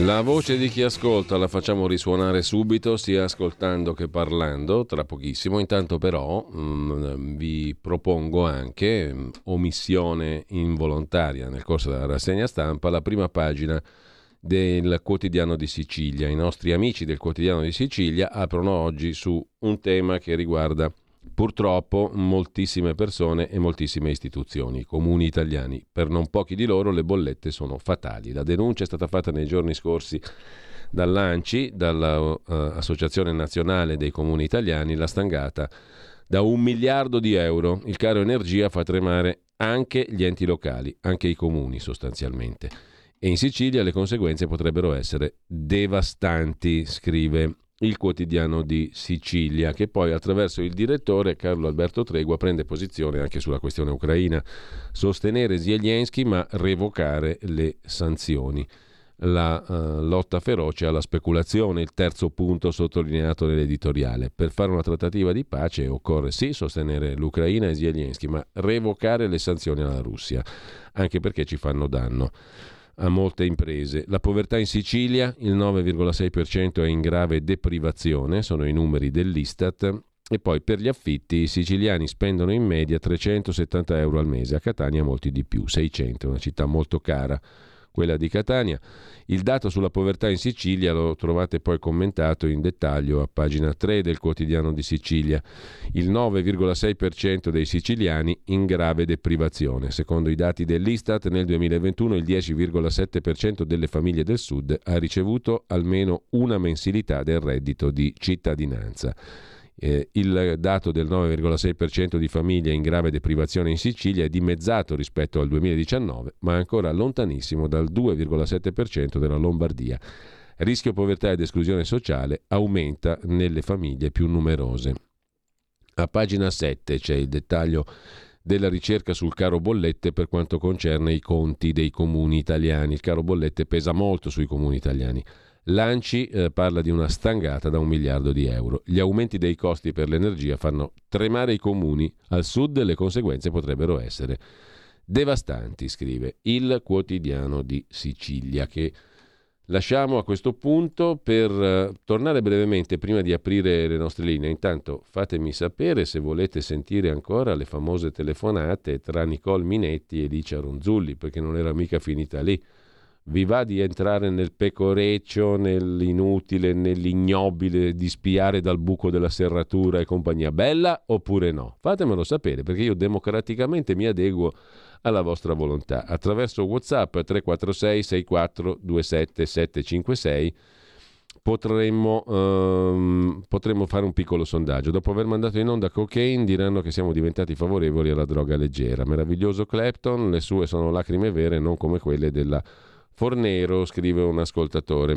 La voce di chi ascolta la facciamo risuonare subito, sia ascoltando che parlando, tra pochissimo. Intanto però mh, mm, vi propongo anche, mh, mm, omissione involontaria nel corso della rassegna stampa, la prima pagina del quotidiano di Sicilia. I nostri amici del quotidiano di Sicilia aprono oggi su un tema che riguarda purtroppo moltissime persone e moltissime istituzioni, comuni italiani. Per non pochi di loro le bollette sono fatali. La denuncia è stata fatta nei giorni scorsi dall'ANCI, dall'Associazione uh, Nazionale dei Comuni Italiani, la stangata da un miliardo di euro. Il caro energia fa tremare anche gli enti locali, anche i comuni sostanzialmente. E in Sicilia le conseguenze potrebbero essere devastanti, scrive il quotidiano di Sicilia, che poi attraverso il direttore Carlo Alberto Tregua prende posizione anche sulla questione ucraina, sostenere Zelensky ma revocare le sanzioni. La uh, lotta feroce alla speculazione, il terzo punto sottolineato nell'editoriale. Per fare una trattativa di pace occorre sì sostenere l'Ucraina e Zelensky, ma revocare le sanzioni alla Russia, anche perché ci fanno danno a molte imprese. La povertà in Sicilia, il 9,6% è in grave deprivazione, sono i numeri dell'Istat. E poi per gli affitti i siciliani spendono in media 370 euro al mese, a Catania molti di più, 600, una città molto cara quella di Catania. Il dato sulla povertà in Sicilia lo trovate poi commentato in dettaglio a pagina 3 del quotidiano di Sicilia. Il 9,6% dei siciliani in grave deprivazione. Secondo i dati dell'Istat, nel 2021 il 10,7% delle famiglie del Sud ha ricevuto almeno una mensilità del reddito di cittadinanza. Eh, il dato del 9,6% di famiglie in grave deprivazione in Sicilia è dimezzato rispetto al 2019, ma è ancora lontanissimo dal 2,7% della Lombardia. Rischio povertà ed esclusione sociale aumenta nelle famiglie più numerose. A pagina 7 c'è il dettaglio della ricerca sul caro bollette per quanto concerne i conti dei comuni italiani. Il caro bollette pesa molto sui comuni italiani. L'ANCI eh, parla di una stangata da un miliardo di euro. Gli aumenti dei costi per l'energia fanno tremare i comuni. Al sud le conseguenze potrebbero essere devastanti, scrive il quotidiano di Sicilia, che lasciamo a questo punto per uh, tornare brevemente prima di aprire le nostre linee. Intanto fatemi sapere se volete sentire ancora le famose telefonate tra Nicole Minetti e Licia Ronzulli, perché non era mica finita lì vi va di entrare nel pecoreccio, nell'inutile, nell'ignobile, di spiare dal buco della serratura e compagnia bella oppure no? Fatemelo sapere perché io democraticamente mi adeguo alla vostra volontà. Attraverso WhatsApp 346 64 27 756 potremmo, um, potremmo fare un piccolo sondaggio. Dopo aver mandato in onda cocaine diranno che siamo diventati favorevoli alla droga leggera. Meraviglioso Clapton, le sue sono lacrime vere, non come quelle della Fornero, scrive un ascoltatore.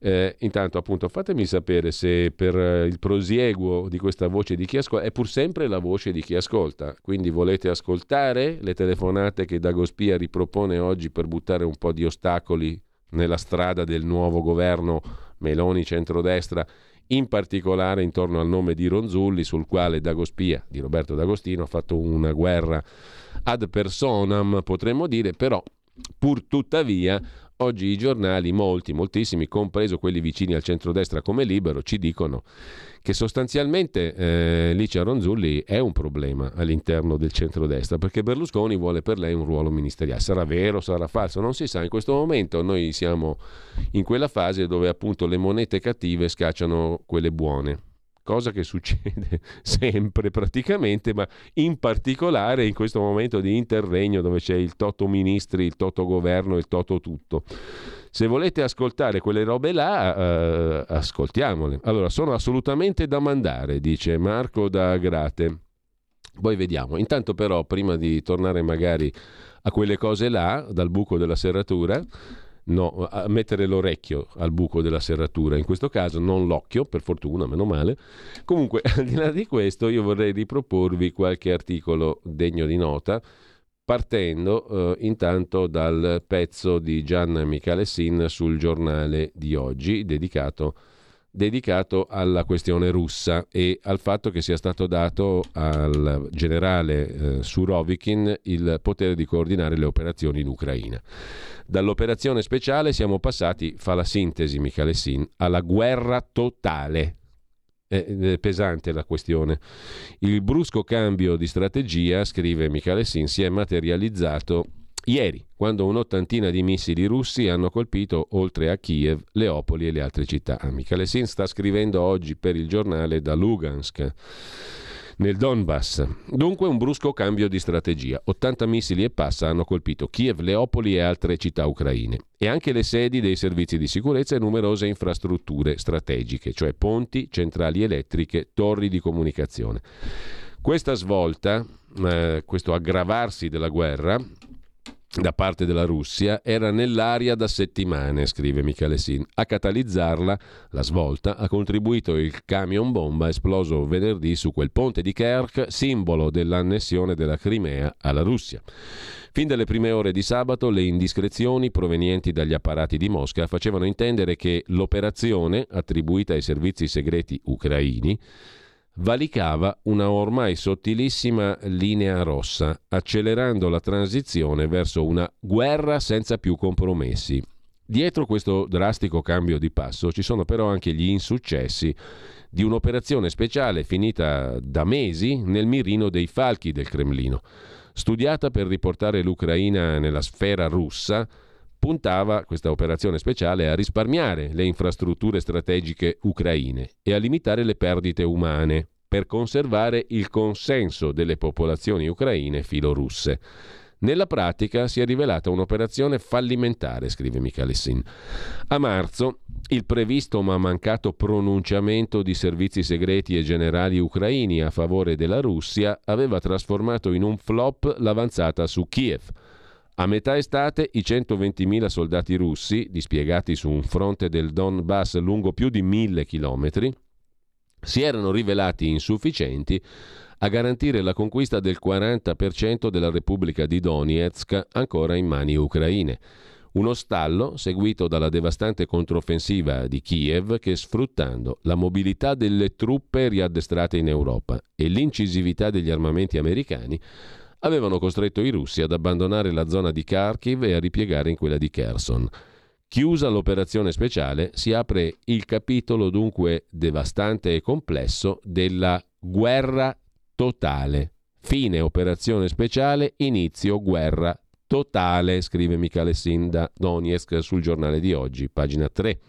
Eh, intanto, appunto, fatemi sapere se per eh, il prosieguo di questa voce di chi ascolta è pur sempre la voce di chi ascolta. Quindi volete ascoltare le telefonate che Dagospia ripropone oggi per buttare un po' di ostacoli nella strada del nuovo governo Meloni centrodestra, in particolare intorno al nome di Ronzulli, sul quale Dagospia di Roberto D'Agostino ha fatto una guerra ad personam, potremmo dire, però Pur tuttavia, oggi i giornali, molti, moltissimi, compreso quelli vicini al centrodestra come Libero, ci dicono che sostanzialmente eh, Licia Ronzulli è un problema all'interno del centrodestra perché Berlusconi vuole per lei un ruolo ministeriale. Sarà vero, sarà falso, non si sa. In questo momento noi siamo in quella fase dove appunto le monete cattive scacciano quelle buone cosa che succede sempre praticamente, ma in particolare in questo momento di interregno dove c'è il toto ministri, il toto governo, il toto tutto. Se volete ascoltare quelle robe là, eh, ascoltiamole. Allora, sono assolutamente da mandare, dice Marco da Grate. Poi vediamo. Intanto però, prima di tornare magari a quelle cose là, dal buco della serratura, no, a mettere l'orecchio al buco della serratura, in questo caso non l'occhio, per fortuna, meno male. Comunque, al di là di questo, io vorrei riproporvi qualche articolo degno di nota partendo eh, intanto dal pezzo di Gian Michalessin sul giornale di oggi dedicato a dedicato alla questione russa e al fatto che sia stato dato al generale eh, Surovikin il potere di coordinare le operazioni in Ucraina. Dall'operazione speciale siamo passati, fa la sintesi Michalessin, alla guerra totale. È pesante la questione. Il brusco cambio di strategia, scrive Michalessin, si è materializzato Ieri, quando un'ottantina di missili russi hanno colpito, oltre a Kiev, Leopoli e le altre città. Michalesin sta scrivendo oggi per il giornale da Lugansk, nel Donbass. Dunque un brusco cambio di strategia. 80 missili e passa hanno colpito Kiev, Leopoli e altre città ucraine. E anche le sedi dei servizi di sicurezza e numerose infrastrutture strategiche, cioè ponti, centrali elettriche, torri di comunicazione. Questa svolta, eh, questo aggravarsi della guerra, da parte della Russia era nell'aria da settimane, scrive Michele Sin. A catalizzarla, la svolta, ha contribuito il camion bomba esploso venerdì su quel ponte di Kerch, simbolo dell'annessione della Crimea alla Russia. Fin dalle prime ore di sabato le indiscrezioni provenienti dagli apparati di Mosca facevano intendere che l'operazione, attribuita ai servizi segreti ucraini, valicava una ormai sottilissima linea rossa, accelerando la transizione verso una guerra senza più compromessi. Dietro questo drastico cambio di passo ci sono però anche gli insuccessi di un'operazione speciale finita da mesi nel mirino dei falchi del Cremlino, studiata per riportare l'Ucraina nella sfera russa puntava questa operazione speciale a risparmiare le infrastrutture strategiche ucraine e a limitare le perdite umane per conservare il consenso delle popolazioni ucraine filorusse. Nella pratica si è rivelata un'operazione fallimentare, scrive Michalessin. A marzo il previsto ma mancato pronunciamento di servizi segreti e generali ucraini a favore della Russia aveva trasformato in un flop l'avanzata su Kiev. A metà estate i 120.000 soldati russi, dispiegati su un fronte del Donbass lungo più di mille chilometri, si erano rivelati insufficienti a garantire la conquista del 40% della Repubblica di Donetsk ancora in mani ucraine. Uno stallo seguito dalla devastante controffensiva di Kiev che sfruttando la mobilità delle truppe riaddestrate in Europa e l'incisività degli armamenti americani avevano costretto i russi ad abbandonare la zona di Kharkiv e a ripiegare in quella di Kherson. Chiusa l'operazione speciale, si apre il capitolo dunque devastante e complesso della guerra totale. Fine operazione speciale, inizio guerra totale, scrive Michele Sinda Donetsk sul giornale di oggi, pagina 3.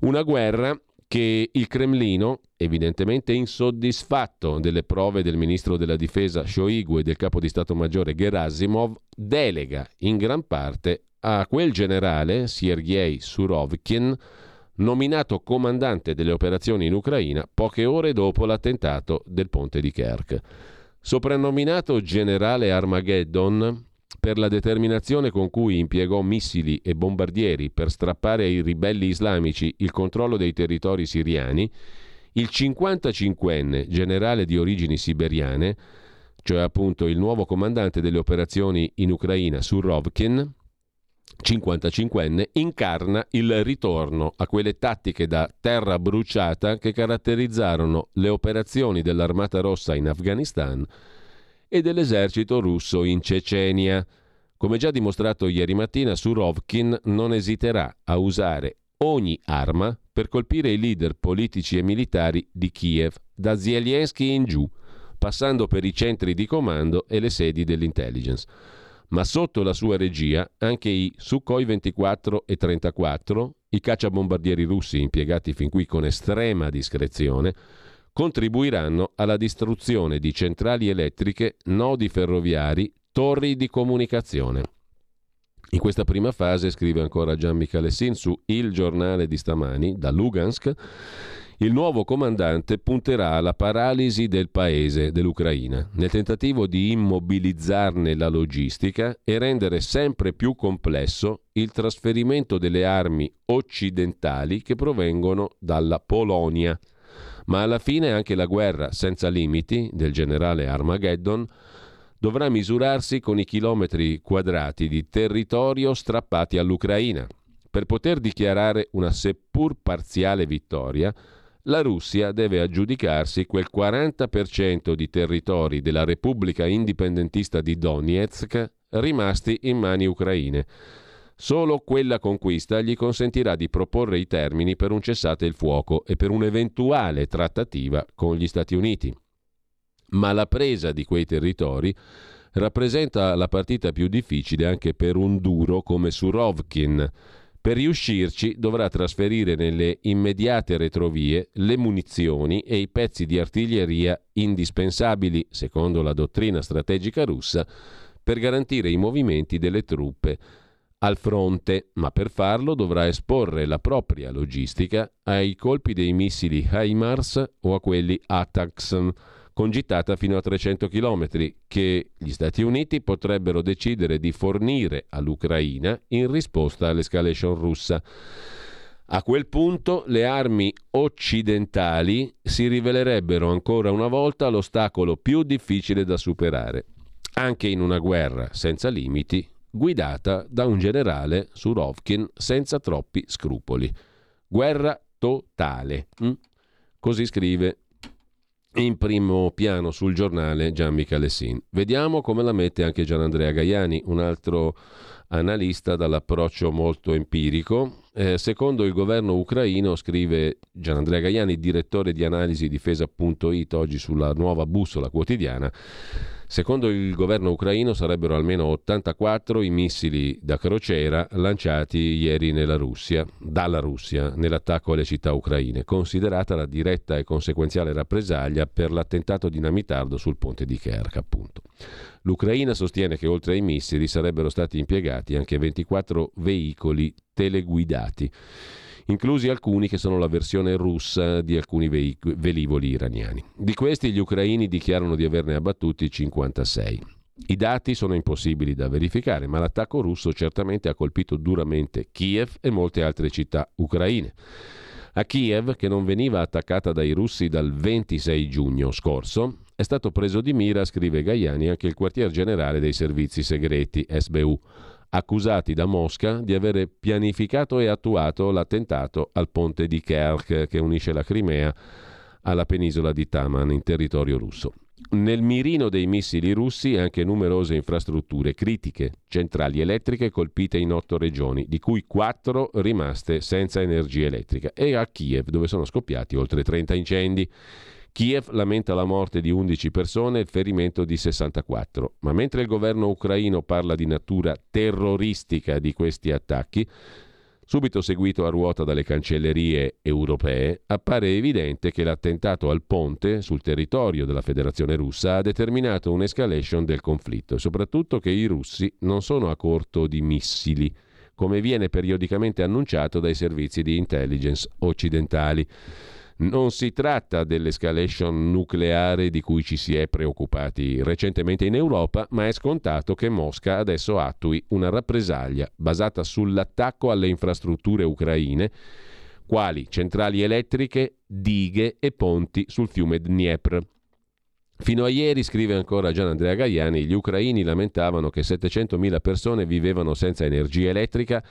Una guerra che il Cremlino, evidentemente insoddisfatto delle prove del ministro della difesa Shoigu e del capo di Stato Maggiore Gerasimov, delega in gran parte a quel generale, Sergei Surovkin, nominato comandante delle operazioni in Ucraina poche ore dopo l'attentato del ponte di Kerch. Soprannominato generale Armageddon, per la determinazione con cui impiegò missili e bombardieri per strappare ai ribelli islamici il controllo dei territori siriani, il 55enne generale di origini siberiane, cioè appunto il nuovo comandante delle operazioni in Ucraina, Surovkin, 55enne, incarna il ritorno a quelle tattiche da terra bruciata che caratterizzarono le operazioni dell'Armata Rossa in Afghanistan e dell'esercito russo in Cecenia. Come già dimostrato ieri mattina, Surovkin non esiterà a usare ogni arma per colpire i leader politici e militari di Kiev, da Zelensky in giù, passando per i centri di comando e le sedi dell'intelligence. Ma sotto la sua regia anche i Sukhoi 24 e 34, i cacciabombardieri russi impiegati fin qui con estrema discrezione, contribuiranno alla distruzione di centrali elettriche, nodi ferroviari, torri di comunicazione. In questa prima fase, scrive ancora Gian Michalessin su Il giornale di stamani, da Lugansk, il nuovo comandante punterà alla paralisi del paese, dell'Ucraina, nel tentativo di immobilizzarne la logistica e rendere sempre più complesso il trasferimento delle armi occidentali che provengono dalla Polonia. Ma alla fine anche la guerra senza limiti del generale Armageddon dovrà misurarsi con i chilometri quadrati di territorio strappati all'Ucraina. Per poter dichiarare una seppur parziale vittoria, la Russia deve aggiudicarsi quel 40% di territori della Repubblica indipendentista di Donetsk rimasti in mani ucraine. Solo quella conquista gli consentirà di proporre i termini per un cessate il fuoco e per un'eventuale trattativa con gli Stati Uniti. Ma la presa di quei territori rappresenta la partita più difficile anche per un duro come Surovkin, per riuscirci dovrà trasferire nelle immediate retrovie le munizioni e i pezzi di artiglieria indispensabili, secondo la dottrina strategica russa, per garantire i movimenti delle truppe al fronte, ma per farlo dovrà esporre la propria logistica ai colpi dei missili HIMARS o a quelli ATACMS con gittata fino a 300 km, che gli Stati Uniti potrebbero decidere di fornire all'Ucraina in risposta all'escalation russa. A quel punto le armi occidentali si rivelerebbero ancora una volta l'ostacolo più difficile da superare, anche in una guerra senza limiti, guidata da un generale Surovkin senza troppi scrupoli. Guerra totale. Mm? Così scrive in primo piano sul giornale Gian Michalessin. Vediamo come la mette anche Gianandrea Gaiani, un altro analista dall'approccio molto empirico. Eh, secondo il governo ucraino, scrive Gianandrea Gaiani, direttore di analisi difesa.it oggi sulla nuova bussola quotidiana, Secondo il governo ucraino sarebbero almeno 84 i missili da crociera lanciati ieri Russia, dalla Russia nell'attacco alle città ucraine, considerata la diretta e conseguenziale rappresaglia per l'attentato dinamitardo sul ponte di Kerch, appunto. L'Ucraina sostiene che oltre ai missili sarebbero stati impiegati anche 24 veicoli teleguidati inclusi alcuni che sono la versione russa di alcuni veic- velivoli iraniani. Di questi gli ucraini dichiarano di averne abbattuti 56. I dati sono impossibili da verificare, ma l'attacco russo certamente ha colpito duramente Kiev e molte altre città ucraine. A Kiev, che non veniva attaccata dai russi dal 26 giugno scorso, è stato preso di mira, scrive Gaiani, anche il quartier generale dei servizi segreti SBU, accusati da Mosca di avere pianificato e attuato l'attentato al ponte di Kerch che unisce la Crimea alla penisola di Taman in territorio russo. Nel mirino dei missili russi anche numerose infrastrutture critiche, centrali elettriche colpite in otto regioni, di cui quattro rimaste senza energia elettrica, e a Kiev, dove sono scoppiati oltre 30 incendi. Kiev lamenta la morte di 11 persone e il ferimento di 64, ma mentre il governo ucraino parla di natura terroristica di questi attacchi, subito seguito a ruota dalle cancellerie europee, appare evidente che l'attentato al ponte sul territorio della Federazione russa ha determinato un'escalation del conflitto e soprattutto che i russi non sono a corto di missili, come viene periodicamente annunciato dai servizi di intelligence occidentali. Non si tratta dell'escalation nucleare di cui ci si è preoccupati recentemente in Europa, ma è scontato che Mosca adesso attui una rappresaglia basata sull'attacco alle infrastrutture ucraine, quali centrali elettriche, dighe e ponti sul fiume Dniepr. Fino a ieri, scrive ancora Gian Andrea Gaiani, gli ucraini lamentavano che 700.000 persone vivevano senza energia elettrica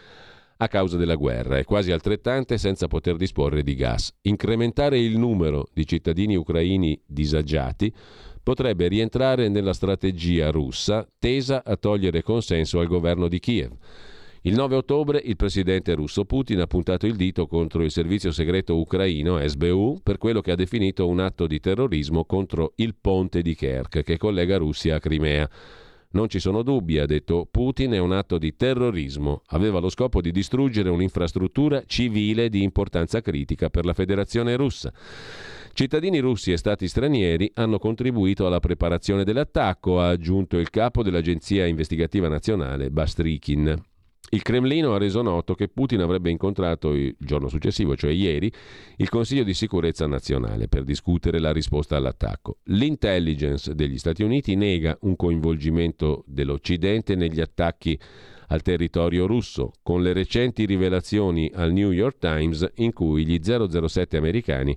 a causa della guerra e quasi altrettante senza poter disporre di gas. Incrementare il numero di cittadini ucraini disagiati potrebbe rientrare nella strategia russa tesa a togliere consenso al governo di Kiev. Il 9 ottobre il presidente russo Putin ha puntato il dito contro il servizio segreto ucraino SBU per quello che ha definito un atto di terrorismo contro il ponte di Kerch che collega Russia a Crimea. Non ci sono dubbi, ha detto Putin, è un atto di terrorismo. Aveva lo scopo di distruggere un'infrastruttura civile di importanza critica per la Federazione russa. Cittadini russi e stati stranieri hanno contribuito alla preparazione dell'attacco, ha aggiunto il capo dell'Agenzia investigativa nazionale Bastrikin. Il Cremlino ha reso noto che Putin avrebbe incontrato il giorno successivo, cioè ieri, il Consiglio di sicurezza nazionale per discutere la risposta all'attacco. L'intelligence degli Stati Uniti nega un coinvolgimento dell'Occidente negli attacchi al territorio russo, con le recenti rivelazioni al New York Times in cui gli 007 americani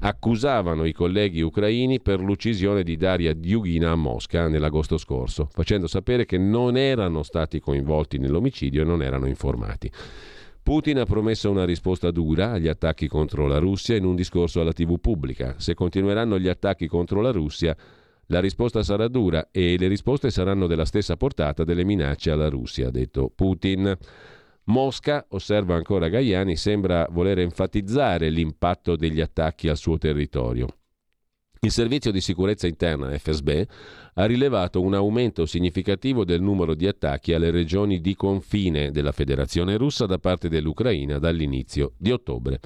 accusavano i colleghi ucraini per l'uccisione di Daria Diugina a Mosca nell'agosto scorso, facendo sapere che non erano stati coinvolti nell'omicidio e non erano informati. Putin ha promesso una risposta dura agli attacchi contro la Russia in un discorso alla TV pubblica. Se continueranno gli attacchi contro la Russia, la risposta sarà dura e le risposte saranno della stessa portata delle minacce alla Russia, ha detto Putin. Mosca, osserva ancora Gaiani, sembra voler enfatizzare l'impatto degli attacchi al suo territorio. Il Servizio di Sicurezza Interna FSB ha rilevato un aumento significativo del numero di attacchi alle regioni di confine della Federazione russa da parte dell'Ucraina dall'inizio di ottobre.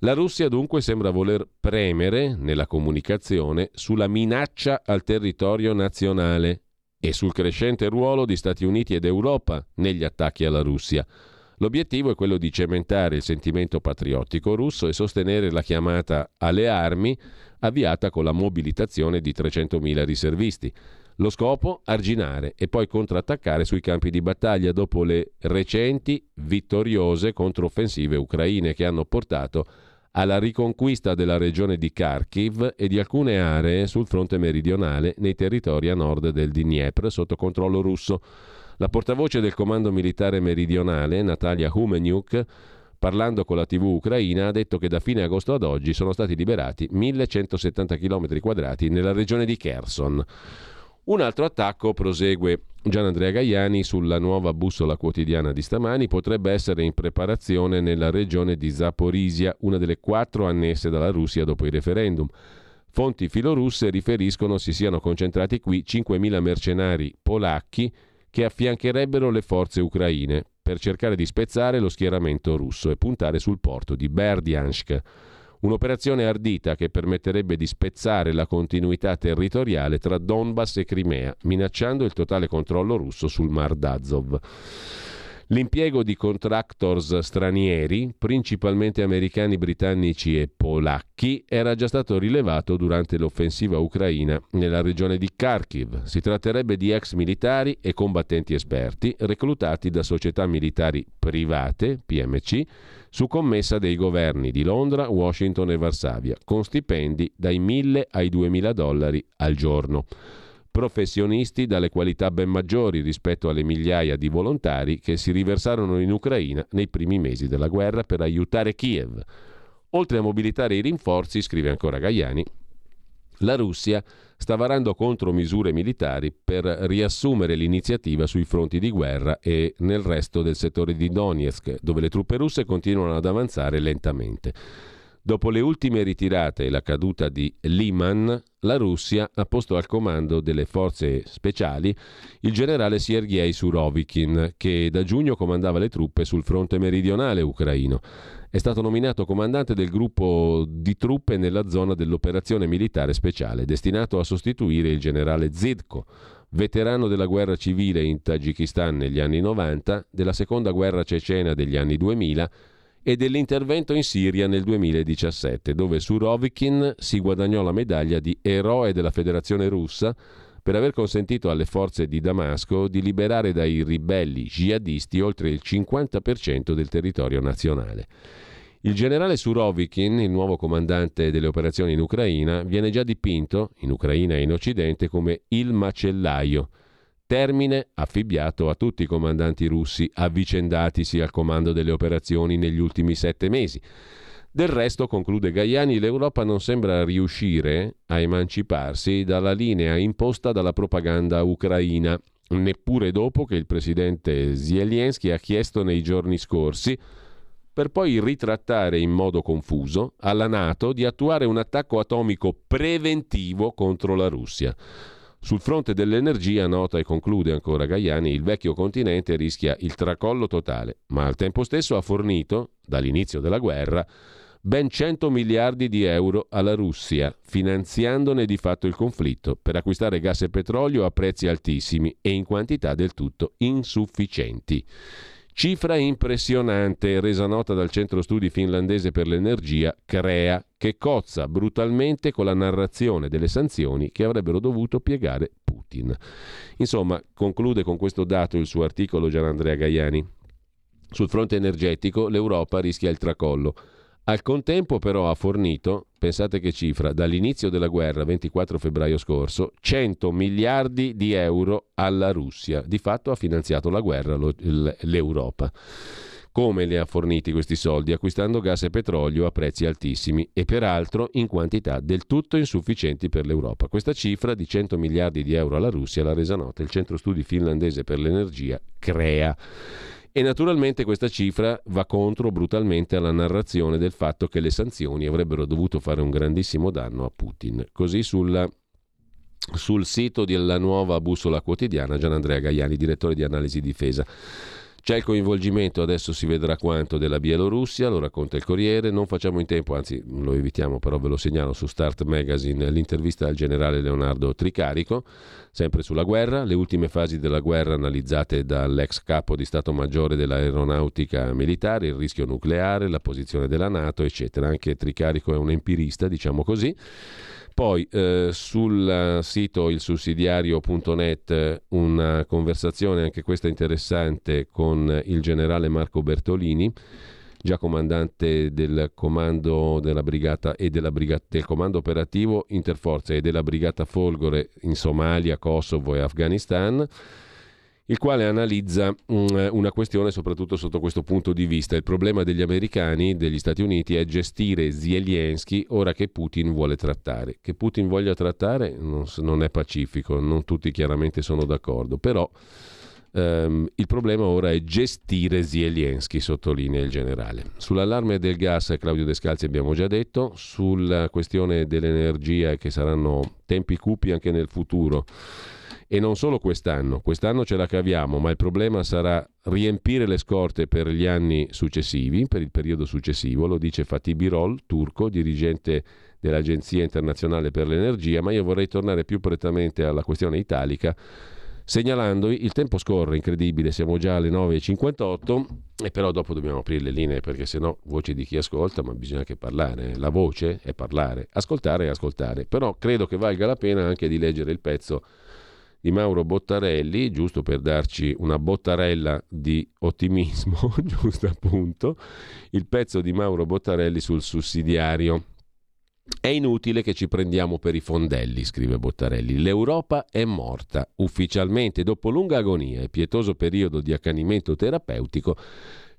La Russia dunque sembra voler premere nella comunicazione sulla minaccia al territorio nazionale e sul crescente ruolo di Stati Uniti ed Europa negli attacchi alla Russia. L'obiettivo è quello di cementare il sentimento patriottico russo e sostenere la chiamata alle armi avviata con la mobilitazione di 300.000 riservisti. Lo scopo? Arginare e poi contrattaccare sui campi di battaglia dopo le recenti vittoriose controffensive ucraine che hanno portato alla riconquista della regione di Kharkiv e di alcune aree sul fronte meridionale nei territori a nord del Dniepr sotto controllo russo. La portavoce del comando militare meridionale, Natalia Humeniuk, parlando con la TV ucraina, ha detto che da fine agosto ad oggi sono stati liberati 1170 km quadrati nella regione di Kherson. Un altro attacco, prosegue Gian Andrea Gaiani, sulla nuova bussola quotidiana di stamani, potrebbe essere in preparazione nella regione di Zaporizia, una delle quattro annesse dalla Russia dopo il referendum. Fonti filorusse riferiscono si siano concentrati qui 5.000 mercenari polacchi che affiancherebbero le forze ucraine per cercare di spezzare lo schieramento russo e puntare sul porto di Berdyansk. Un'operazione ardita che permetterebbe di spezzare la continuità territoriale tra Donbass e Crimea, minacciando il totale controllo russo sul Mar d'Azov. L'impiego di contractors stranieri, principalmente americani, britannici e polacchi, era già stato rilevato durante l'offensiva ucraina nella regione di Kharkiv. Si tratterebbe di ex militari e combattenti esperti reclutati da società militari private, PMC, su commessa dei governi di Londra, Washington e Varsavia, con stipendi dai 1.000 ai 2.000 dollari al giorno professionisti dalle qualità ben maggiori rispetto alle migliaia di volontari che si riversarono in Ucraina nei primi mesi della guerra per aiutare Kiev. Oltre a mobilitare i rinforzi, scrive ancora Gaiani, la Russia sta varando contromisure militari per riassumere l'iniziativa sui fronti di guerra e nel resto del settore di Donetsk, dove le truppe russe continuano ad avanzare lentamente. Dopo le ultime ritirate e la caduta di Liman, la Russia ha posto al comando delle forze speciali il generale Sergei Surovikin, che da giugno comandava le truppe sul fronte meridionale ucraino. È stato nominato comandante del gruppo di truppe nella zona dell'operazione militare speciale, destinato a sostituire il generale Zidko, veterano della guerra civile in Tagikistan negli anni 90, della seconda guerra cecena degli anni 2000 e dell'intervento in Siria nel 2017, dove Surovikin si guadagnò la medaglia di eroe della Federazione russa per aver consentito alle forze di Damasco di liberare dai ribelli jihadisti oltre il 50% del territorio nazionale. Il generale Surovikin, il nuovo comandante delle operazioni in Ucraina, viene già dipinto, in Ucraina e in Occidente, come il macellaio, termine affibbiato a tutti i comandanti russi avvicendatisi al comando delle operazioni negli ultimi sette mesi. Del resto, conclude Gaiani, l'Europa non sembra riuscire a emanciparsi dalla linea imposta dalla propaganda ucraina, neppure dopo che il presidente Zelensky ha chiesto nei giorni scorsi per poi ritrattare in modo confuso alla Nato di attuare un attacco atomico preventivo contro la Russia. Sul fronte dell'energia, nota e conclude ancora Gaiani, il vecchio continente rischia il tracollo totale, ma al tempo stesso ha fornito, dall'inizio della guerra, ben 100 miliardi di euro alla Russia, finanziandone di fatto il conflitto, per acquistare gas e petrolio a prezzi altissimi e in quantità del tutto insufficienti. Cifra impressionante resa nota dal centro studi finlandese per l'energia CREA, che cozza brutalmente con la narrazione delle sanzioni che avrebbero dovuto piegare Putin. Insomma, conclude con questo dato il suo articolo Gianandrea Gaiani. Sul fronte energetico l'Europa rischia il tracollo. Al contempo però ha fornito, pensate che cifra, dall'inizio della guerra, 24 febbraio scorso, 100 miliardi di euro alla Russia. Di fatto ha finanziato la guerra l'Europa. Come li ha forniti questi soldi? Acquistando gas e petrolio a prezzi altissimi e peraltro in quantità del tutto insufficienti per l'Europa. Questa cifra di 100 miliardi di euro alla Russia l'ha resa nota il centro studi finlandese per l'energia CREA. E naturalmente questa cifra va contro brutalmente alla narrazione del fatto che le sanzioni avrebbero dovuto fare un grandissimo danno a Putin. Così sulla, sul sito della nuova bussola quotidiana Gianandrea Gaiani, direttore di analisi difesa. C'è il coinvolgimento, adesso si vedrà quanto, della Bielorussia, lo racconta il Corriere, non facciamo in tempo, anzi lo evitiamo, però ve lo segnalo su Start Magazine, l'intervista al generale Leonardo Tricarico, sempre sulla guerra, le ultime fasi della guerra analizzate dall'ex capo di Stato Maggiore dell'aeronautica militare, il rischio nucleare, la posizione della Nato, eccetera. Anche Tricarico è un empirista, diciamo così. Poi eh, sul sito ilsussidiario.net una conversazione, anche questa interessante, con il generale Marco Bertolini, già comandante del comando della brigata e della brigata, del comando operativo Interforze e della brigata Folgore in Somalia, Kosovo e Afghanistan il quale analizza um, una questione soprattutto sotto questo punto di vista. Il problema degli americani, degli Stati Uniti, è gestire Zelensky ora che Putin vuole trattare. Che Putin voglia trattare non, è pacifico, non tutti chiaramente sono d'accordo, però um, il problema ora è gestire Zelensky, sottolinea il generale. Sull'allarme del gas Claudio Descalzi abbiamo già detto, sulla questione dell'energia che saranno tempi cupi anche nel futuro e non solo quest'anno, quest'anno ce la caviamo, ma il problema sarà riempire le scorte per gli anni successivi, per il periodo successivo, lo dice Fatih Birol, turco, dirigente dell'Agenzia internazionale per l'energia, ma io vorrei tornare più prettamente alla questione italica segnalando il tempo scorre, incredibile, siamo già alle 9.58 e però dopo dobbiamo aprire le linee perché sennò voce di chi ascolta, ma bisogna anche parlare, la voce è parlare, ascoltare è ascoltare, però credo che valga la pena anche di leggere il pezzo di Mauro Bottarelli, giusto per darci una bottarella di ottimismo, giusto appunto, il pezzo di Mauro Bottarelli sul sussidiario. È inutile che ci prendiamo per i fondelli, scrive Bottarelli. L'Europa è morta. Ufficialmente, dopo lunga agonia e pietoso periodo di accanimento terapeutico,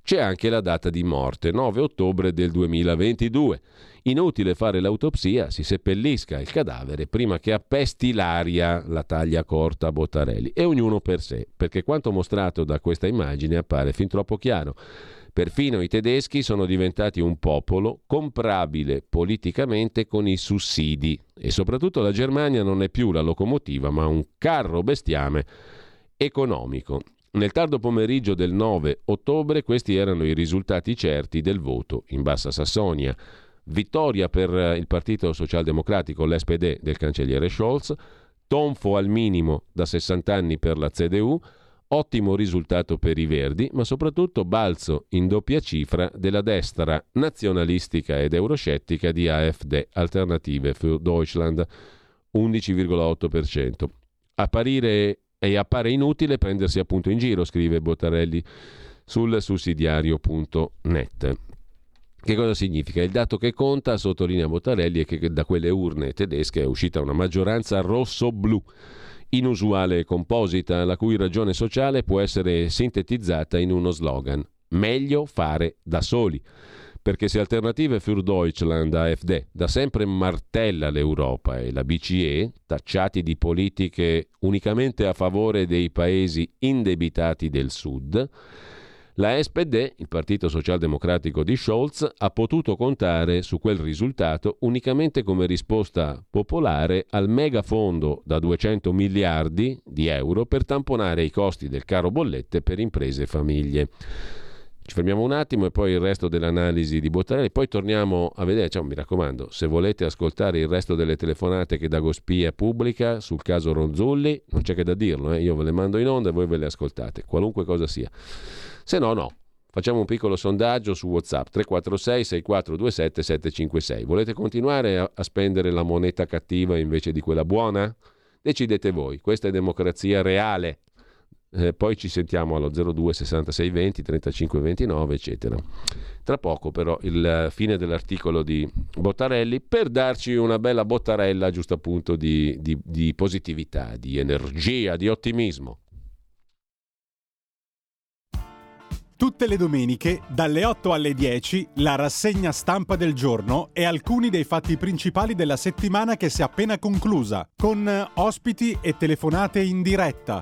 c'è anche la data di morte, 9 ottobre del 2022. Inutile fare l'autopsia, si seppellisca il cadavere prima che appesti l'aria, la taglia corta a Bottarelli, e ognuno per sé, perché quanto mostrato da questa immagine appare fin troppo chiaro. Perfino i tedeschi sono diventati un popolo comprabile politicamente con i sussidi e soprattutto la Germania non è più la locomotiva ma un carro bestiame economico. Nel tardo pomeriggio del 9 ottobre questi erano i risultati certi del voto in Bassa Sassonia. Vittoria per il Partito Socialdemocratico, l'SPD del cancelliere Scholz, tonfo al minimo da 60 anni per la CDU, ottimo risultato per i Verdi, ma soprattutto balzo in doppia cifra della destra nazionalistica ed euroscettica di AfD, Alternative für Deutschland, 11,8%. Apparire e appare inutile prendersi appunto in giro, scrive Bottarelli sul sussidiario.net. Che cosa significa? Il dato che conta, sottolinea Bottarelli, è che da quelle urne tedesche è uscita una maggioranza rosso-blu, inusuale e composita, la cui ragione sociale può essere sintetizzata in uno slogan: meglio fare da soli perché se Alternative für Deutschland AfD da sempre martella l'Europa e la BCE, tacciati di politiche unicamente a favore dei paesi indebitati del Sud, la SPD, il Partito Socialdemocratico di Scholz, ha potuto contare su quel risultato unicamente come risposta popolare al megafondo da 200 miliardi di euro per tamponare i costi del caro bollette per imprese e famiglie. Ci fermiamo un attimo e poi il resto dell'analisi di Bottarelli, poi torniamo a vedere, cioè, mi raccomando, se volete ascoltare il resto delle telefonate che Dagospia pubblica sul caso Ronzulli, non c'è che da dirlo, eh? io ve le mando in onda e voi ve le ascoltate, qualunque cosa sia. Se no, no. Facciamo un piccolo sondaggio su WhatsApp 346 6427 756. Volete continuare a, a spendere la moneta cattiva invece di quella buona? Decidete voi, questa è democrazia reale eh, poi ci sentiamo allo 02 66 20 35 29 eccetera. Tra poco però il fine dell'articolo di Bottarelli per darci una bella bottarella giusto appunto di, di, di positività, di energia, di ottimismo. Tutte le domeniche, dalle 8 alle 10, la rassegna stampa del giorno e alcuni dei fatti principali della settimana che si è appena conclusa, con ospiti e telefonate in diretta.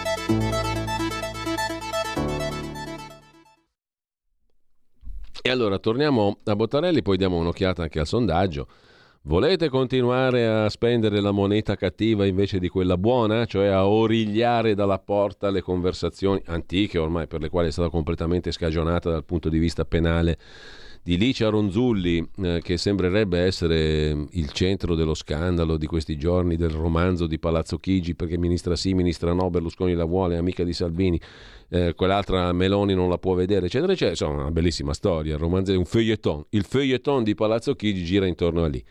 E allora torniamo a Bottarelli, poi diamo un'occhiata anche al sondaggio. Volete continuare a spendere la moneta cattiva invece di quella buona, cioè a origliare dalla porta le conversazioni antiche ormai per le quali è stata completamente scagionata dal punto di vista penale di Licia Ronzulli, eh, che sembrerebbe essere mm, il centro dello scandalo di questi giorni del romanzo di Palazzo Chigi, perché ministra sì, ministra no, Berlusconi la vuole, amica di Salvini, eh, quell'altra Meloni non la può vedere, eccetera, eccetera. Insomma, una bellissima storia, il romanzo è un feuilleton. Il feuilleton di Palazzo Chigi gira intorno a lì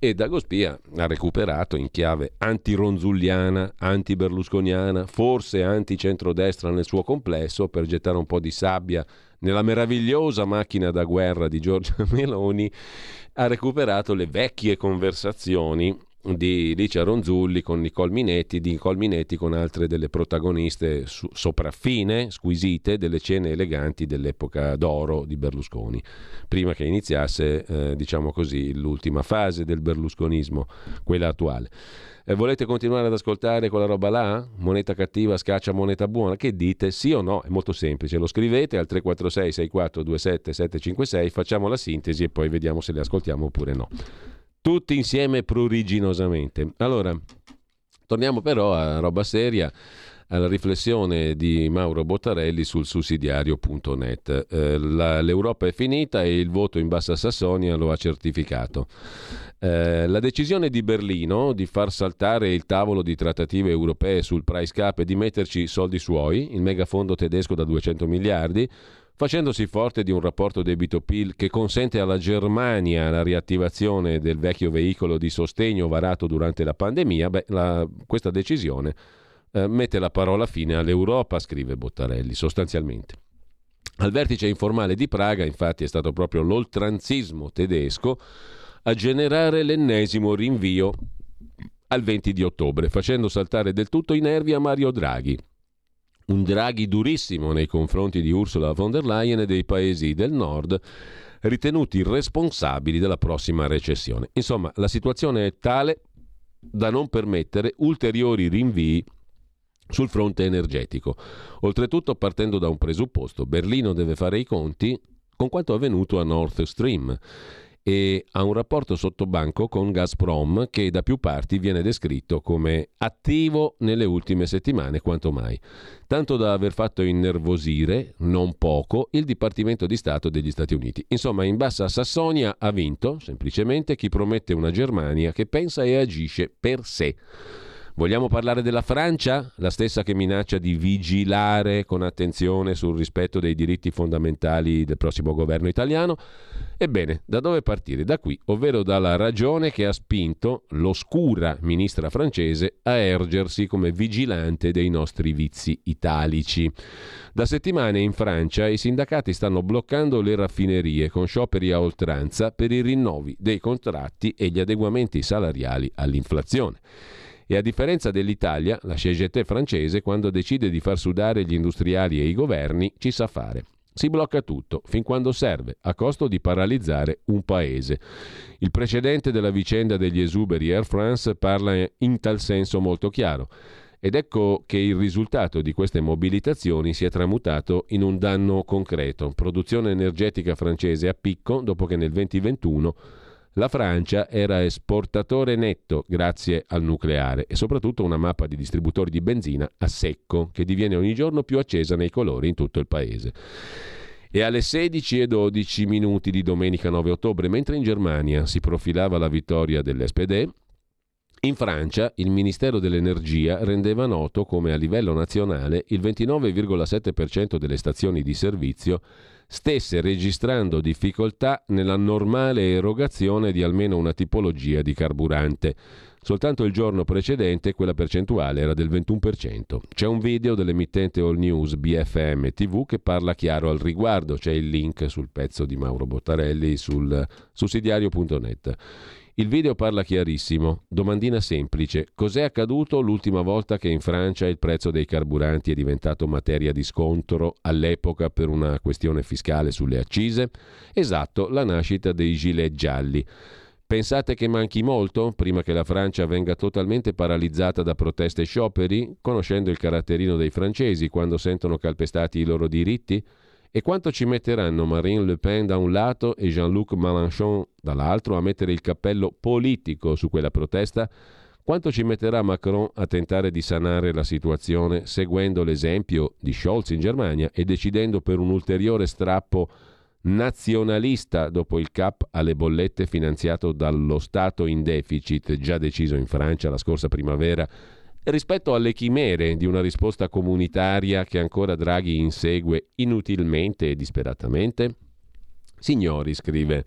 e Dagospia ha recuperato in chiave anti-ronzulliana, anti-berlusconiana, forse anti-centrodestra nel suo complesso per gettare un po' di sabbia nella meravigliosa macchina da guerra di Giorgia Meloni, ha recuperato le vecchie conversazioni di Licia Ronzulli con Nicole Minetti, di Nicole Minetti con altre delle protagoniste su, sopraffine, squisite delle cene eleganti dell'epoca d'oro di Berlusconi, prima che iniziasse, eh, diciamo così, l'ultima fase del berlusconismo, quella attuale. E volete continuare ad ascoltare quella roba là? Moneta cattiva scaccia moneta buona? Che dite? Sì o no? È molto semplice. Lo scrivete al 346 6427 756, facciamo la sintesi e poi vediamo se le ascoltiamo oppure no. Tutti insieme pruriginosamente. Allora, torniamo però a roba seria alla riflessione di Mauro Bottarelli sul sussidiario.net. Eh, la, L'Europa è finita e il voto in Bassa Sassonia lo ha certificato. Eh, la decisione di Berlino di far saltare il tavolo di trattative europee sul price cap e di metterci soldi suoi, il megafondo tedesco da 200 miliardi, facendosi forte di un rapporto debito-PIL che consente alla Germania la riattivazione del vecchio veicolo di sostegno varato durante la pandemia, beh, la, questa decisione eh, mette la parola fine all'Europa, scrive Bottarelli, sostanzialmente. Al vertice informale di Praga, infatti, è stato proprio l'oltranzismo tedesco a generare l'ennesimo rinvio al 20 di ottobre, facendo saltare del tutto i nervi a Mario Draghi. Un Draghi durissimo nei confronti di Ursula von der Leyen e dei paesi del nord, ritenuti responsabili della prossima recessione. Insomma, la situazione è tale da non permettere ulteriori rinvii sul fronte energetico. Oltretutto partendo da un presupposto, Berlino deve fare i conti con quanto avvenuto a Nord Stream e ha un rapporto sottobanco con Gazprom che da più parti viene descritto come attivo nelle ultime settimane quanto mai, tanto da aver fatto innervosire non poco il Dipartimento di Stato degli Stati Uniti. Insomma, in bassa Sassonia ha vinto semplicemente chi promette una Germania che pensa e agisce per sé Vogliamo parlare della Francia, la stessa che minaccia di vigilare con attenzione sul rispetto dei diritti fondamentali del prossimo governo italiano? Ebbene, da dove partire? Da qui, ovvero dalla ragione che ha spinto l'oscura ministra francese a ergersi come vigilante dei nostri vizi italici. Da settimane in Francia i sindacati stanno bloccando le raffinerie con scioperi a oltranza per i rinnovi dei contratti e gli adeguamenti salariali all'inflazione. E a differenza dell'Italia, la CGT francese, quando decide di far sudare gli industriali e i governi, ci sa fare. Si blocca tutto, fin quando serve, a costo di paralizzare un paese. Il precedente della vicenda degli esuberi Air France parla in tal senso molto chiaro. Ed ecco che il risultato di queste mobilitazioni si è tramutato in un danno concreto. Produzione energetica francese a picco dopo che nel 2021 la Francia era esportatore netto grazie al nucleare e soprattutto una mappa di distributori di benzina a secco che diviene ogni giorno più accesa nei colori in tutto il paese. E alle 16.12 minuti di domenica 9 ottobre, mentre in Germania si profilava la vittoria dell'SPD, in Francia il Ministero dell'Energia rendeva noto come a livello nazionale il 29,7% delle stazioni di servizio stesse registrando difficoltà nella normale erogazione di almeno una tipologia di carburante. Soltanto il giorno precedente quella percentuale era del 21%. C'è un video dell'emittente All News BFM TV che parla chiaro al riguardo, c'è il link sul pezzo di Mauro Bottarelli sul sussidiario.net. Il video parla chiarissimo. Domandina semplice. Cos'è accaduto l'ultima volta che in Francia il prezzo dei carburanti è diventato materia di scontro all'epoca per una questione fiscale sulle accise? Esatto, la nascita dei gilet gialli. Pensate che manchi molto prima che la Francia venga totalmente paralizzata da proteste e scioperi, conoscendo il caratterino dei francesi quando sentono calpestati i loro diritti? E quanto ci metteranno Marine Le Pen da un lato e Jean-Luc Mélenchon dall'altro a mettere il cappello politico su quella protesta? Quanto ci metterà Macron a tentare di sanare la situazione seguendo l'esempio di Scholz in Germania e decidendo per un ulteriore strappo nazionalista dopo il cap alle bollette finanziato dallo Stato in deficit già deciso in Francia la scorsa primavera rispetto alle chimere di una risposta comunitaria che ancora Draghi insegue inutilmente e disperatamente? Signori, scrive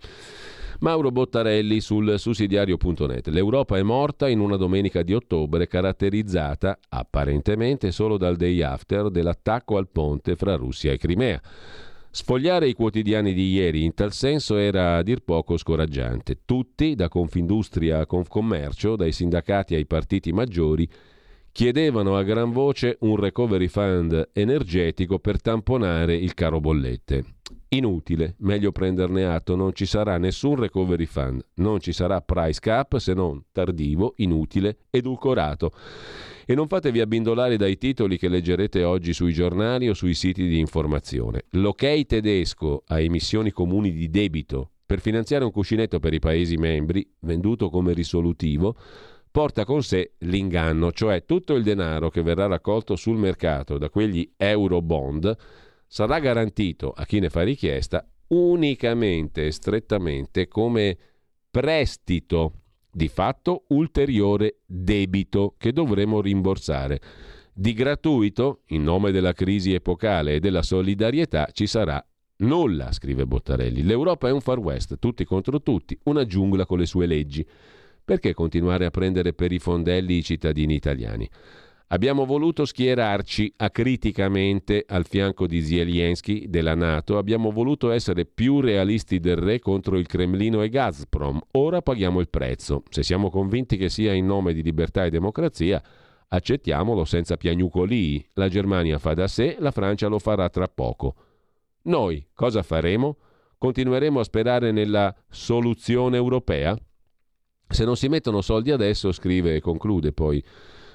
Mauro Bottarelli sul sussidiario.net. L'Europa è morta in una domenica di ottobre caratterizzata apparentemente solo dal day after dell'attacco al ponte fra Russia e Crimea. Sfogliare i quotidiani di ieri in tal senso era a dir poco scoraggiante. Tutti, da Confindustria a Confcommercio, dai sindacati ai partiti maggiori, chiedevano a gran voce un recovery fund energetico per tamponare il caro bollette. Inutile, meglio prenderne atto, non ci sarà nessun recovery fund, non ci sarà price cap se non tardivo, inutile, edulcorato. E non fatevi abbindolare dai titoli che leggerete oggi sui giornali o sui siti di informazione. L'ok tedesco a emissioni comuni di debito per finanziare un cuscinetto per i Paesi membri, venduto come risolutivo, porta con sé l'inganno, cioè tutto il denaro che verrà raccolto sul mercato da quegli euro bond sarà garantito a chi ne fa richiesta unicamente e strettamente come prestito, di fatto ulteriore debito che dovremo rimborsare. Di gratuito, in nome della crisi epocale e della solidarietà, ci sarà nulla, scrive Bottarelli. L'Europa è un far west, tutti contro tutti, una giungla con le sue leggi. Perché continuare a prendere per i fondelli i cittadini italiani? Abbiamo voluto schierarci acriticamente al fianco di Zelensky della Nato, abbiamo voluto essere più realisti del re contro il Cremlino e Gazprom. Ora paghiamo il prezzo. Se siamo convinti che sia in nome di libertà e democrazia, accettiamolo senza piagnucolii. La Germania fa da sé, la Francia lo farà tra poco. Noi cosa faremo? Continueremo a sperare nella soluzione europea? Se non si mettono soldi adesso, scrive e conclude poi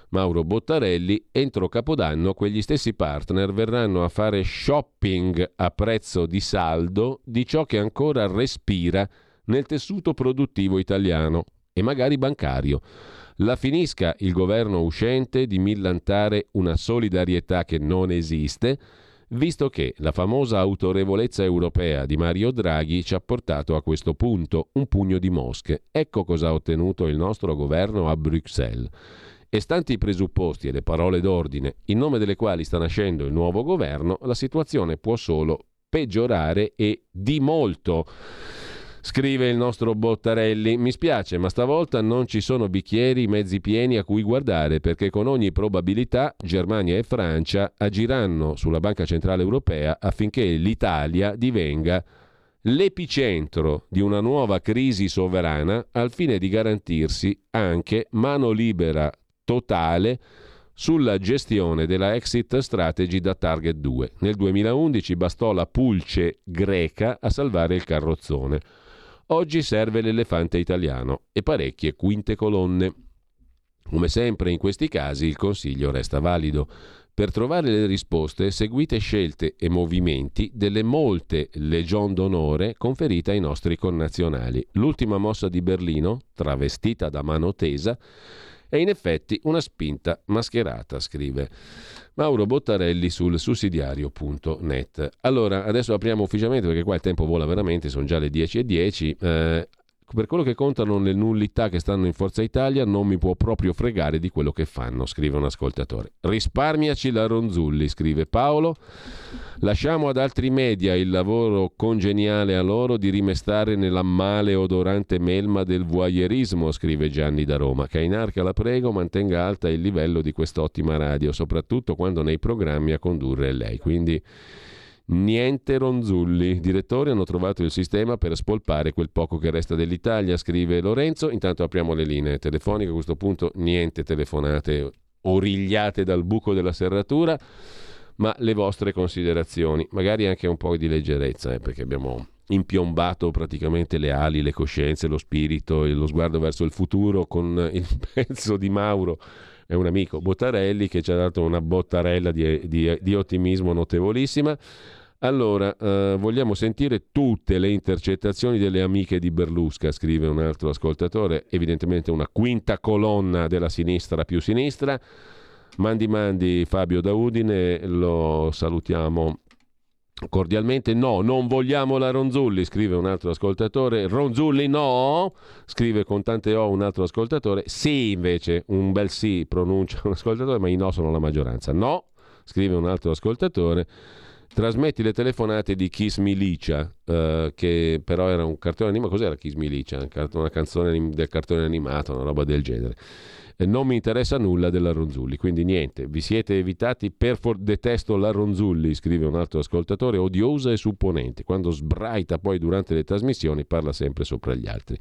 Mauro Bottarelli, entro Capodanno quegli stessi partner verranno a fare shopping a prezzo di saldo di ciò che ancora respira nel tessuto produttivo italiano e magari bancario. La finisca il governo uscente di millantare una solidarietà che non esiste visto che la famosa autorevolezza europea di Mario Draghi ci ha portato a questo punto un pugno di mosche. Ecco cosa ha ottenuto il nostro governo a Bruxelles. E stanti i presupposti e le parole d'ordine in nome delle quali sta nascendo il nuovo governo, la situazione può solo peggiorare e di molto. Scrive il nostro Bottarelli, mi spiace ma stavolta non ci sono bicchieri mezzi pieni a cui guardare perché con ogni probabilità Germania e Francia agiranno sulla Banca Centrale Europea affinché l'Italia divenga l'epicentro di una nuova crisi sovrana al fine di garantirsi anche mano libera totale sulla gestione della exit strategy da Target 2. Nel 2011 bastò la pulce greca a salvare il carrozzone. Oggi serve l'elefante italiano e parecchie quinte colonne. Come sempre in questi casi il consiglio resta valido. Per trovare le risposte seguite scelte e movimenti delle molte legion d'onore conferite ai nostri connazionali. L'ultima mossa di Berlino, travestita da mano tesa, è in effetti una spinta mascherata, scrive Mauro Bottarelli sul sussidiario.net. Allora, adesso apriamo ufficialmente perché qua il tempo vola veramente, sono già le 10.10. 10. Eh, per quello che contano le nullità che stanno in Forza Italia non mi può proprio fregare di quello che fanno, scrive un ascoltatore. Risparmiaci la Ronzulli, scrive Paolo. Lasciamo ad altri media il lavoro congeniale a loro di rimestare nella male odorante melma del voyeurismo, scrive Gianni da Roma. Cainarca la prego mantenga alta il livello di quest'ottima radio, soprattutto quando nei programmi a condurre è lei. Quindi Niente Ronzulli. I direttori hanno trovato il sistema per spolpare quel poco che resta dell'Italia, scrive Lorenzo. Intanto apriamo le linee telefoniche. A questo punto niente telefonate origliate dal buco della serratura, ma le vostre considerazioni, magari anche un po' di leggerezza, eh, perché abbiamo impiombato praticamente le ali, le coscienze, lo spirito e lo sguardo verso il futuro con il pezzo di Mauro è un amico Bottarelli che ci ha dato una bottarella di, di, di ottimismo notevolissima. Allora, eh, vogliamo sentire tutte le intercettazioni delle amiche di Berlusca, scrive un altro ascoltatore, evidentemente una quinta colonna della sinistra più sinistra. Mandi mandi Fabio da Udine, lo salutiamo Cordialmente no, non vogliamo la Ronzulli, scrive un altro ascoltatore. Ronzulli no, scrive con tante O un altro ascoltatore. Sì, invece, un bel sì pronuncia un ascoltatore, ma i no sono la maggioranza. No, scrive un altro ascoltatore. Trasmetti le telefonate di Kiss Milicia, eh, che però era un cartone animato. Cos'era Kiss Milicia? Una canzone del cartone animato, una roba del genere non mi interessa nulla della Ronzulli. Quindi niente, vi siete evitati per for- detesto la Ronzulli, scrive un altro ascoltatore, odiosa e supponente. Quando sbraita poi durante le trasmissioni parla sempre sopra gli altri.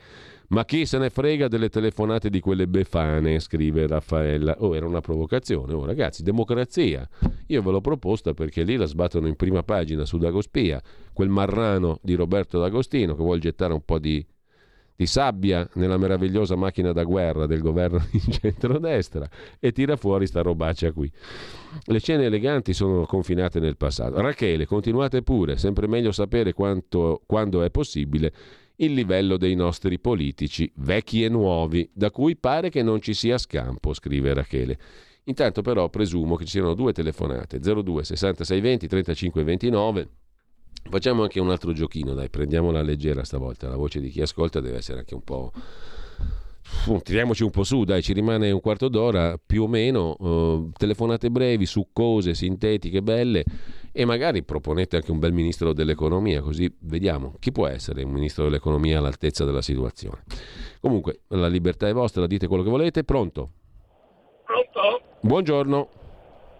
Ma chi se ne frega delle telefonate di quelle befane, scrive Raffaella. Oh, era una provocazione. Oh, ragazzi, democrazia. Io ve l'ho proposta perché lì la sbattono in prima pagina su Dagospia, quel marrano di Roberto D'Agostino che vuole gettare un po' di di sabbia nella meravigliosa macchina da guerra del governo di centrodestra e tira fuori sta robaccia qui. Le scene eleganti sono confinate nel passato. Rachele, continuate pure, sempre meglio sapere quanto, quando è possibile il livello dei nostri politici, vecchi e nuovi, da cui pare che non ci sia scampo, scrive Rachele. Intanto però presumo che ci siano due telefonate, 02 66 20 35 29 Facciamo anche un altro giochino, dai, prendiamola leggera stavolta. La voce di chi ascolta deve essere anche un po'. Tiriamoci un po' su, dai, ci rimane un quarto d'ora più o meno. Uh, telefonate brevi, succose, sintetiche, belle e magari proponete anche un bel ministro dell'economia, così vediamo chi può essere un ministro dell'economia all'altezza della situazione. Comunque, la libertà è vostra, dite quello che volete. Pronto? Pronto? Buongiorno.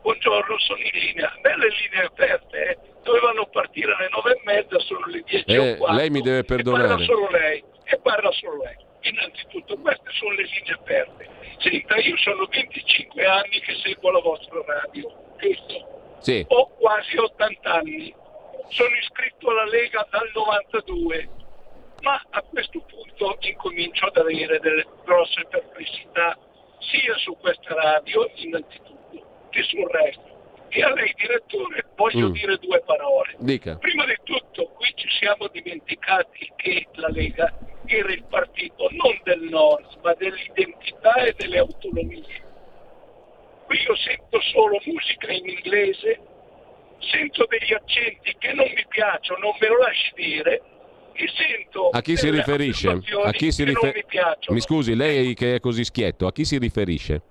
Buongiorno, sono in linea. Belle linee aperte, eh? dovevano partire alle nove e mezza, sono le dieci eh, Lei mi deve perdonare. E parla solo lei, e parla solo lei. Innanzitutto queste sono le linee aperte. Senta, io sono 25 anni che seguo la vostra radio, giusto? Sì. Ho quasi 80 anni. Sono iscritto alla Lega dal 92, ma a questo punto incomincio ad avere delle grosse perplessità sia su questa radio, innanzitutto, che sul resto e a lei direttore voglio mm. dire due parole. Dica. Prima di tutto qui ci siamo dimenticati che la Lega era il partito non del nord ma dell'identità e delle autonomie. Qui io sento solo musica in inglese, sento degli accenti che non mi piacciono, non me lo lasci dire, e sento a chi si riferisce? A chi si rifer... Mi scusi, lei che è così schietto, a chi si riferisce?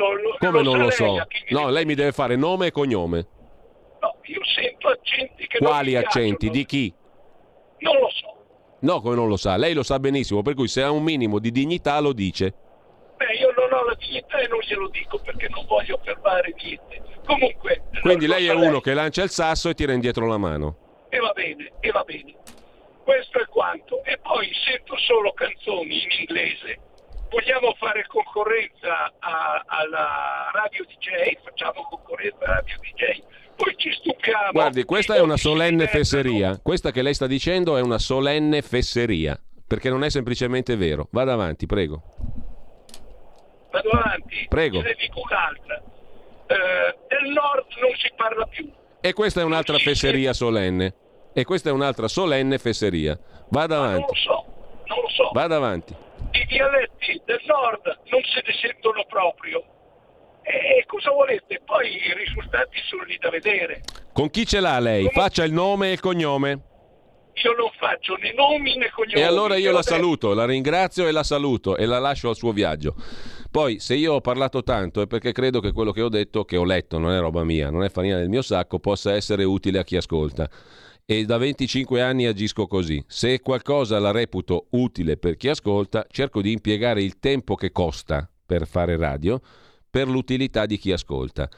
Non Come non lo so? No, lei mi deve fare nome e cognome. No, io sento accenti che Quali non accenti? Di chi? Non lo so. No, come non lo sa? Lei lo sa benissimo, per cui se ha un minimo di dignità lo dice. Beh, io non ho la dignità e non glielo dico perché non voglio fermare niente. Comunque... Quindi lei è uno che lancia il sasso e tira indietro la mano. E va bene, e va bene. Questo è quanto. E poi sento solo canzoni in inglese vogliamo fare concorrenza a, alla radio DJ, facciamo concorrenza alla radio DJ, poi ci stupiamo. Guardi, questa è una solenne fesseria. Questa che lei sta dicendo è una solenne fesseria, perché non è semplicemente vero. Vada avanti, prego. Vado avanti? Prego. Ne dico un'altra. eh, del nord non si parla più. E questa è un'altra fesseria solenne. E questa è un'altra solenne fesseria. Vada avanti. non lo so, non lo so. Vada avanti. I dialetti del nord non se ne sentono proprio. E cosa volete? Poi i risultati sono lì da vedere. Con chi ce l'ha lei? Faccia il nome e il cognome. Io non faccio né nomi né cognomi. E allora io la saluto, la ringrazio e la saluto e la lascio al suo viaggio. Poi, se io ho parlato tanto è perché credo che quello che ho detto, che ho letto, non è roba mia, non è farina del mio sacco, possa essere utile a chi ascolta. E da 25 anni agisco così. Se qualcosa la reputo utile per chi ascolta, cerco di impiegare il tempo che costa per fare radio per l'utilità di chi ascolta.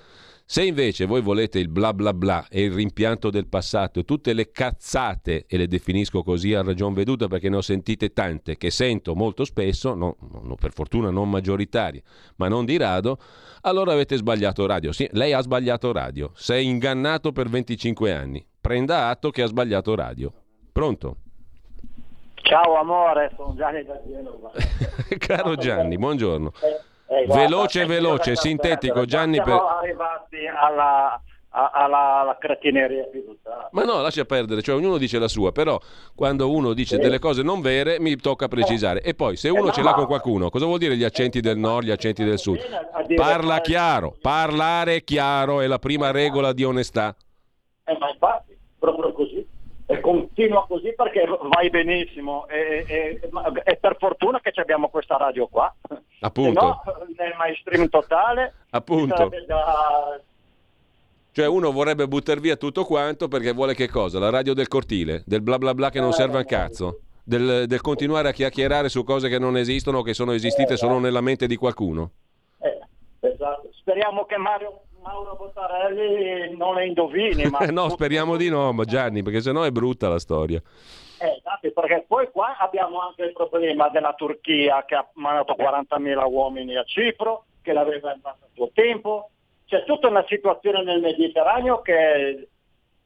Se invece voi volete il bla bla bla e il rimpianto del passato tutte le cazzate, e le definisco così a ragion veduta perché ne ho sentite tante, che sento molto spesso, no, no, per fortuna non maggioritarie, ma non di rado, allora avete sbagliato radio. Sì, lei ha sbagliato radio, sei ingannato per 25 anni. Prenda atto che ha sbagliato radio. Pronto? Ciao amore, sono Gianni da Genova. Caro Gianni, buongiorno. Eh eh, veloce, veloce, sintetico, Gianni. Siamo per... arrivati alla, alla, alla cretineria più Ma no, lascia perdere, cioè ognuno dice la sua, però quando uno dice sì. delle cose non vere mi tocca precisare. E poi se uno eh, ce l'ha con qualcuno, cosa vuol dire gli accenti del nord, gli accenti del sud? Parla chiaro, parlare chiaro è la prima regola di onestà. Eh, ma infatti, proprio così. E continua così perché vai benissimo. E, e, e, per fortuna che abbiamo questa radio qua. Appunto. No, nel mainstream totale appunto. da... cioè uno vorrebbe buttare via tutto quanto perché vuole che cosa? la radio del cortile? Del bla bla bla che non eh, serve a cazzo? Del, del, continuare a chiacchierare su cose che non esistono o che sono esistite eh, solo nella mente di qualcuno? eh, esatto. Speriamo che Mario Mauro Bottarelli non le indovini. Ma no, speriamo di no, ma Gianni, perché sennò è brutta la storia. Eh, esatto, perché poi qua abbiamo anche il problema della Turchia che ha mandato 40.000 uomini a Cipro, che l'aveva fatto a suo tempo. C'è tutta una situazione nel Mediterraneo che è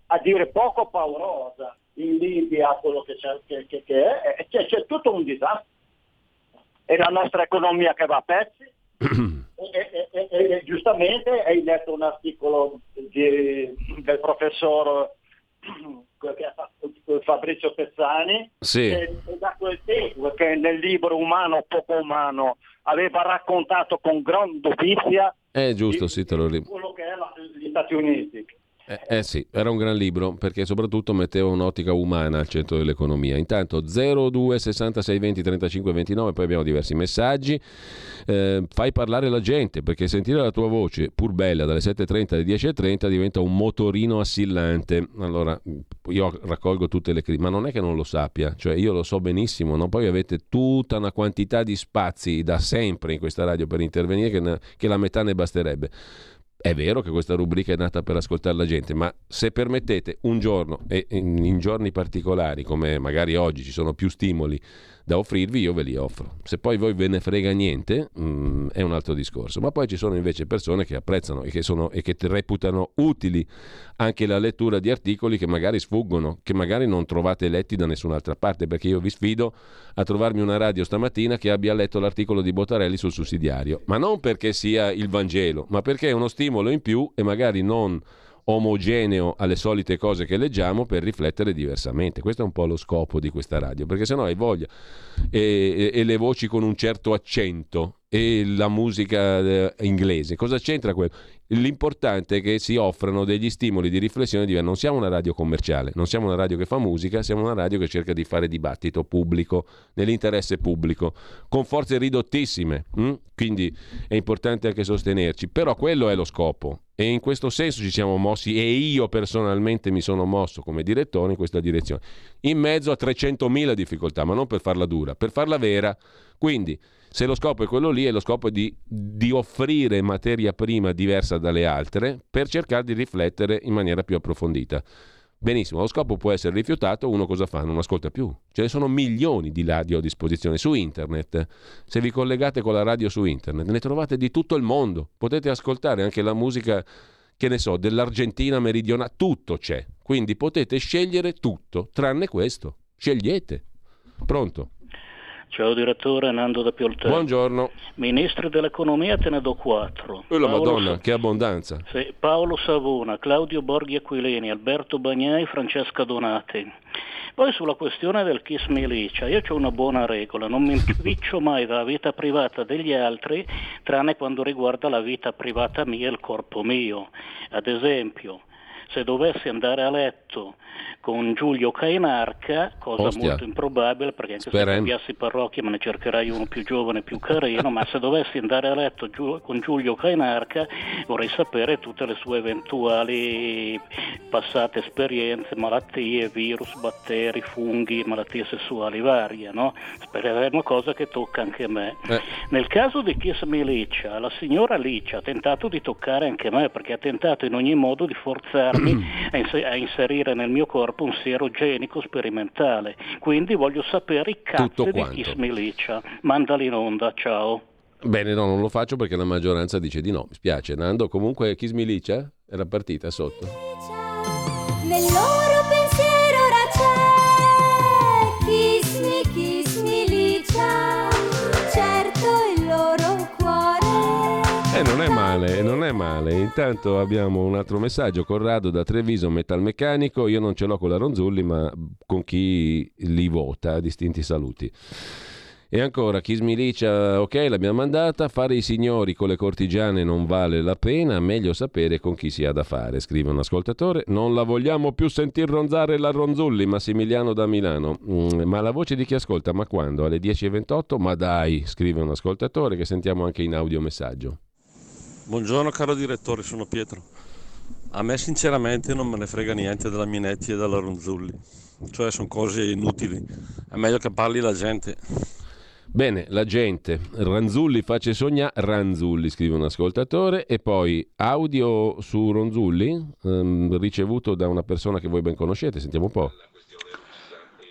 a dire poco paurosa. In Libia quello che, c'è, che, che, che è, c'è, c'è tutto un disastro. E la nostra economia che va a pezzi. e, e, e, giustamente hai letto un articolo di, del professor Fabrizio Pezzani sì. che da quel tempo che nel libro Umano poco umano aveva raccontato con gran dovizia è giusto, sì, quello che è gli Stati Uniti eh, eh, sì, era un gran libro perché soprattutto metteva un'ottica umana al centro dell'economia. Intanto 02 66 20 35 29, poi abbiamo diversi messaggi. Eh, fai parlare la gente perché sentire la tua voce, pur bella, dalle 7.30 alle 10.30 diventa un motorino assillante. Allora, io raccolgo tutte le critiche, ma non è che non lo sappia, cioè io lo so benissimo, no? poi avete tutta una quantità di spazi da sempre in questa radio per intervenire che, ne, che la metà ne basterebbe. È vero che questa rubrica è nata per ascoltare la gente, ma se permettete un giorno e in, giorni particolari, come magari oggi ci sono più stimoli da offrirvi, io ve li offro. Se poi voi ve ne frega niente, mh, mm, è un altro discorso. Ma poi ci sono invece persone che apprezzano e che, sono, e che reputano utili anche la lettura di articoli che magari sfuggono, che magari non trovate letti da nessun'altra parte, perché io vi sfido a trovarmi una radio stamattina che abbia letto l'articolo di Bottarelli sul sussidiario, ma non perché sia il Vangelo, ma perché è uno stimolo in più e magari non omogeneo alle solite cose che leggiamo per riflettere diversamente. Questo è un po' lo scopo di questa radio, perché se no hai voglia e, e, e, le voci con un certo accento e la musica eh, inglese. Cosa c'entra quello? L'importante è che si offrano degli stimoli di riflessione. Di, non siamo una radio commerciale, non siamo una radio che fa musica, siamo una radio che cerca di fare dibattito pubblico, nell'interesse pubblico, con forze ridottissime. Hm? Quindi è importante anche sostenerci. Però quello è lo scopo. E in questo senso ci siamo mossi e io personalmente mi sono mosso come direttore in questa direzione. In mezzo a 300.000 difficoltà, ma non per farla dura, per farla vera. Quindi se lo scopo è quello lì, è lo scopo di, di offrire materia prima diversa dalle altre per cercare di riflettere in maniera più approfondita. Benissimo, lo scopo può essere rifiutato, uno cosa fa? Non ascolta più. Ce ne sono milioni di radio a disposizione su internet. Se vi collegate con la radio su internet, ne trovate di tutto il mondo. Potete ascoltare anche la musica, che ne so, dell'Argentina meridionale, tutto c'è. Quindi potete scegliere tutto, tranne questo. Scegliete. Pronto? Ciao direttore, Nando da Pioltello. Buongiorno. Ministri dell'economia te ne do quattro. Oh la Madonna, Sa- che abbondanza. Sì, Paolo Savona, Claudio Borghi Aquilini, Alberto Bagnai, Francesca Donati. Poi sulla questione del kiss milicia, io ho una buona regola, non mi impiccio mai dalla vita privata degli altri, tranne quando riguarda la vita privata mia e il corpo mio. Ad esempio, se dovessi andare a letto con Giulio Cainarca, cosa Ostia. molto improbabile perché anche Speren. se cambiassi parrocchia me ne cercherai uno più giovane, più carino, ma se dovessi andare a letto giu- con Giulio Cainarca vorrei sapere tutte le sue eventuali passate esperienze, malattie, virus, batteri, funghi, malattie sessuali varie, no? È una cosa che tocca anche me. Eh. Nel caso di Kiss Milicia, la signora Licia ha tentato di toccare anche me perché ha tentato in ogni modo di forzarmi a, ins- a inserire nel mio corpo un siero genico sperimentale. Quindi voglio sapere i cazzi di chi smilicia. Mandali in onda, ciao. Bene, no, non lo faccio perché la maggioranza dice di no. Mi spiace. Nando, comunque chi smilicia? Era partita sotto. Nel è male, non è male. Intanto abbiamo un altro messaggio. Corrado da Treviso, metalmeccanico. Io non ce l'ho con la Ronzulli, ma con chi li vota. Distinti saluti. E ancora, chi smilicia, ok, l'abbiamo mandata, fare i signori con le cortigiane non vale la pena, meglio sapere con chi si ha da fare, scrive un ascoltatore. Non la vogliamo più sentir ronzare la Ronzulli, Massimiliano da Milano. Mm, ma la voce di chi ascolta, ma quando? Alle 10.28? Ma dai, scrive un ascoltatore che sentiamo anche in audiomessaggio. Buongiorno caro direttore, sono Pietro. A me sinceramente non me ne frega niente della Minetti e della Ronzulli, cioè sono cose inutili, è meglio che parli la gente. Bene, la gente, Ranzulli face sognare, Ranzulli scrive un ascoltatore e poi audio su Ronzulli ehm, ricevuto da una persona che voi ben conoscete, sentiamo un po'.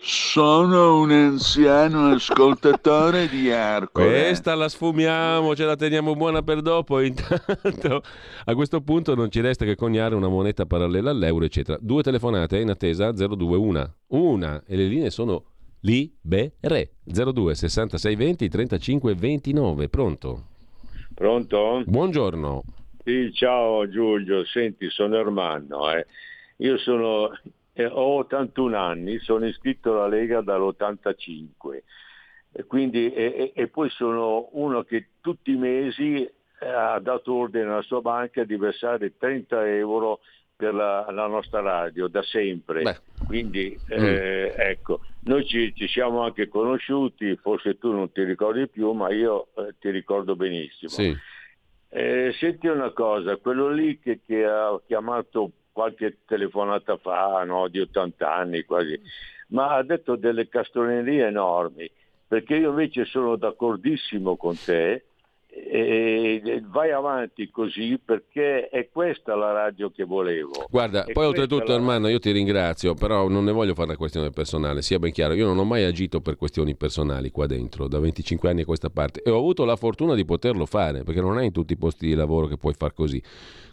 Sono un anziano ascoltatore di Arcore. Questa la sfumiamo, ce la teniamo buona per dopo. Intanto a questo punto non ci resta che coniare una moneta parallela all'euro, eccetera. Due telefonate in attesa 021. Una e le linee sono libere. 02 66 20 35 29. Pronto? Pronto? Buongiorno. Sì, ciao Giulio, senti, sono Ermanno. Eh. Io sono eh, ho 81 anni, sono iscritto alla Lega dall'85 e, quindi, e, e poi sono uno che tutti i mesi eh, ha dato ordine alla sua banca di versare 30 euro per la, la nostra radio da sempre. Beh. Quindi eh, mm. ecco, noi ci, ci, siamo anche conosciuti, forse tu non ti ricordi più, ma io eh, ti ricordo benissimo. Sì. Eh, senti una cosa, quello lì che, che ha chiamato qualche telefonata fa, no, di 80 anni quasi, ma ha detto delle castronerie enormi, perché io invece sono d'accordissimo con te e vai avanti così perché è questa la radio che volevo. Guarda, è poi oltretutto la... Armando io ti ringrazio, però non ne voglio fare una questione personale, sia ben chiaro, io non ho mai agito per questioni personali qua dentro, da 25 anni a questa parte e ho avuto la fortuna di poterlo fare, perché non è in tutti i posti di lavoro che puoi far così.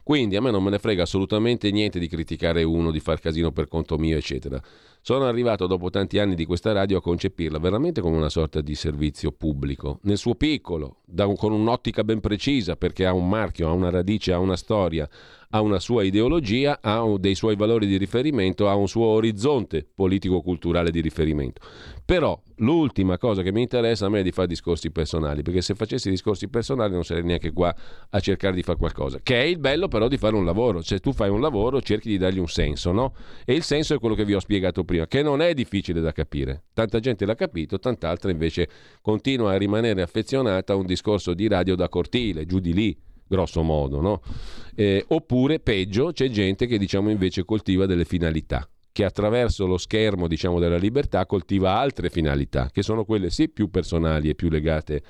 Quindi a me non me ne frega assolutamente niente di criticare uno, di far casino per conto mio, eccetera. Sono arrivato dopo tanti anni di questa radio a concepirla veramente come una sorta di servizio pubblico, nel suo piccolo, un, con un'ottica ben precisa, perché ha un marchio, ha una radice, ha una storia, ha una sua ideologia, ha dei suoi valori di riferimento, ha un suo orizzonte politico-culturale di riferimento. Però l'ultima cosa che mi interessa a me è di fare discorsi personali, perché se facessi discorsi personali non sarei neanche qua a cercare di fare qualcosa, che è il bello però di fare un lavoro, se tu fai un lavoro cerchi di dargli un senso, no? E il senso è quello che vi ho spiegato prima, che non è difficile da capire. Tanta gente l'ha capito, tant'altra invece continua a rimanere affezionata a un discorso di radio da cortile, giù di lì grosso modo, no? Eh, oppure, peggio, c'è gente che diciamo invece coltiva delle finalità che attraverso lo schermo diciamo, della libertà coltiva altre finalità, che sono quelle sì più personali e più legate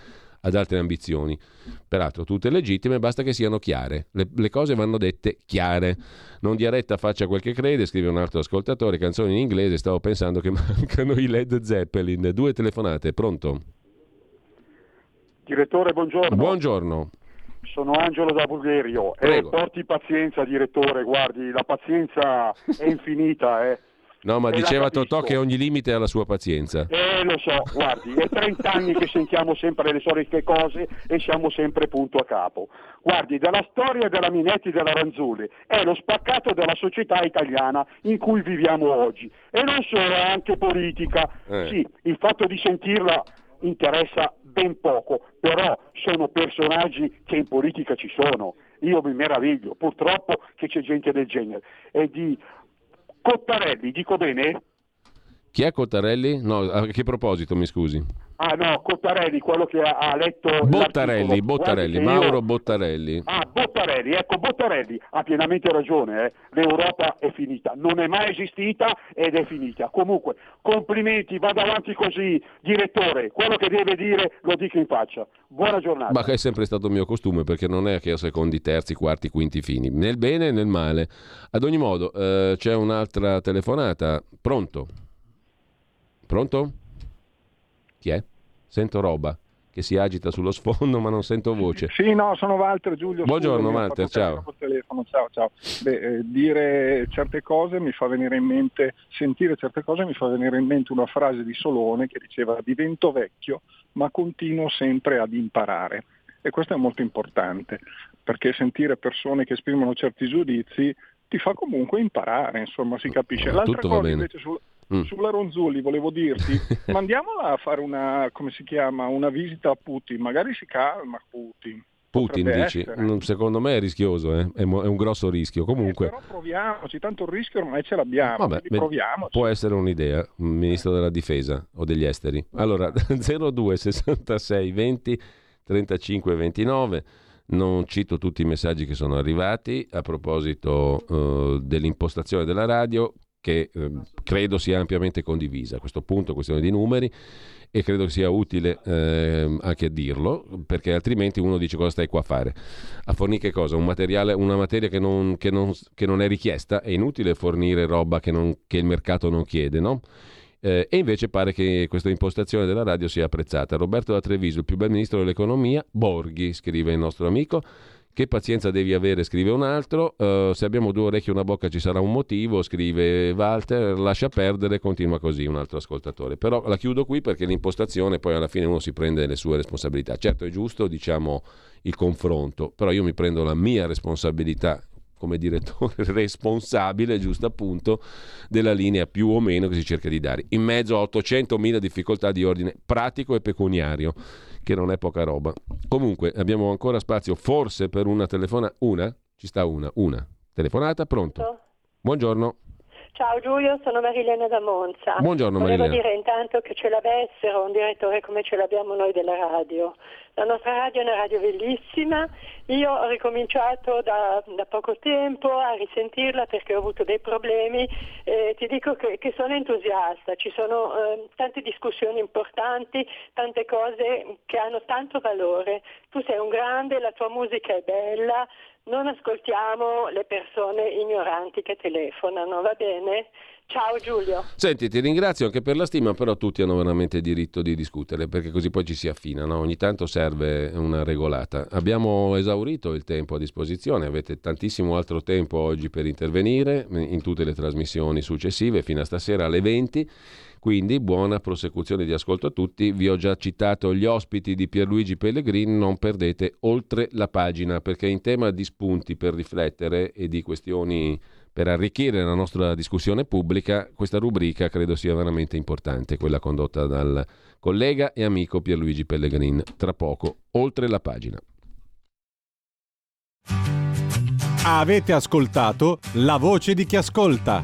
ad altre ambizioni, peraltro tutte legittime, basta che siano chiare. Le, le cose vanno dette chiare. Non Diaretta faccia quel che crede, scrive un altro ascoltatore, canzoni in inglese, stavo pensando che mancano i Led Zeppelin. Due telefonate, pronto? Direttore, buongiorno. Buongiorno. Sono Angelo da Bulgario e porti pazienza direttore, guardi, la pazienza è infinita. Eh. No, ma E diceva. Totò che ogni limite ha la sua pazienza. Eh, lo so, guardi, è 30 anni che sentiamo sempre le solite cose e siamo sempre punto a capo. Guardi, della storia della Minetti e della Ranzulli è lo spaccato della società italiana in cui viviamo oggi. E non solo, è anche politica. Eh. Sì, il fatto di sentirla interessa ben poco, però sono personaggi che in politica ci sono. Io mi meraviglio, purtroppo che c'è gente del genere. E di Cottarelli, dico bene? Chi è Cottarelli? No, a che proposito, mi scusi? Ah no, Cottarelli, quello che ha, letto... Bottarelli, l'articolo. Bottarelli, Guardi io- Mauro Bottarelli. Ah, Bottarelli, ecco, Bottarelli ha pienamente ragione, eh. l'Europa è finita, non è mai esistita ed è finita. Comunque, complimenti, vada avanti così, direttore, quello che deve dire lo dica in faccia. Buona giornata. Ma che è sempre stato mio costume perché non è che ho secondi, terzi, quarti, quinti fini, nel bene e nel male. Ad ogni modo, eh, c'è un'altra telefonata. Pronto? Pronto? Chi è? Sento roba che si agita sullo sfondo, ma non sento voce. Sì, no, sono Walter Giulio. Buongiorno, scusami, ho Walter, ciao. ciao, ciao. Beh, eh, dire certe cose mi fa venire in mente, sentire certe cose mi fa venire in mente una frase di Solone che diceva divento vecchio, ma continuo sempre ad imparare. E questo è molto importante, perché sentire persone che esprimono certi giudizi ti fa comunque imparare, insomma, si capisce. L'altra Tutto va cosa bene. invece sul- Mm. sulla Ronzulli volevo dirti, mandiamola a fare una, come si chiama, una visita a Putin, magari si calma Putin. Putin Potrebbe dici? essere. Mm, Secondo me è rischioso, eh? è, un grosso rischio. Comunque, Però proviamoci, tanto il rischio ormai ce l'abbiamo, Vabbè, proviamoci. può essere un'idea, un ministro della difesa o degli esteri. Allora, 02 66 20 35 29. Non cito tutti i messaggi che sono arrivati a proposito eh, dell'impostazione della radio, che eh, credo sia ampiamente condivisa. A questo punto, questione di numeri, e credo sia utile eh, anche dirlo, perché altrimenti uno dice cosa stai qua a fare. A fornire cosa? Un una materia che non, che non- che non è richiesta? È inutile fornire roba che, non- che il mercato non chiede, no? Eh, e invece pare che questa impostazione della radio sia apprezzata. Roberto da Treviso, il più bel ministro dell'economia, Borghi, scrive il nostro amico. Che pazienza devi avere, scrive un altro. Eh, se abbiamo due orecchie e una bocca ci sarà un motivo, scrive Walter. Lascia perdere, continua così un altro ascoltatore. Però la chiudo qui perché l'impostazione poi alla fine uno si prende le sue responsabilità. Certo è giusto, diciamo, il confronto, però io mi prendo la mia responsabilità come direttore responsabile, giusto appunto, della linea più o meno che si cerca di dare, in mezzo a 800.000 difficoltà di ordine pratico e pecuniario, che non è poca roba. Comunque abbiamo ancora spazio forse per una telefonata, una? Ci sta una, una. Telefonata, pronto? Buongiorno. Ciao Giulio, sono Marilena da Monza. Buongiorno, Volevo Marilena. dire intanto che ce l'avessero un direttore come ce l'abbiamo noi della radio. La nostra radio è una radio bellissima. Io ho ricominciato da, da poco tempo a risentirla perché ho avuto dei problemi e ti dico che, che sono entusiasta. Ci sono eh, tante discussioni importanti, tante cose che hanno tanto valore. Tu sei un grande, la tua musica è bella, non ascoltiamo le persone ignoranti che telefonano, va bene? Ciao Giulio. Senti, ti ringrazio anche per la stima, però tutti hanno veramente diritto di discutere, perché così poi ci si affina, no? ogni tanto serve una regolata. Abbiamo esaurito il tempo a disposizione, avete tantissimo altro tempo oggi per intervenire in tutte le trasmissioni successive fino a stasera alle 20. Quindi buona prosecuzione di ascolto a tutti. Vi ho già citato gli ospiti di Pierluigi Pellegrini, non perdete oltre la pagina perché in tema di spunti per riflettere e di questioni per arricchire la nostra discussione pubblica, questa rubrica credo sia veramente importante, quella condotta dal collega e amico Pierluigi Pellegrin. Tra poco, oltre la pagina. Avete ascoltato La voce di chi ascolta.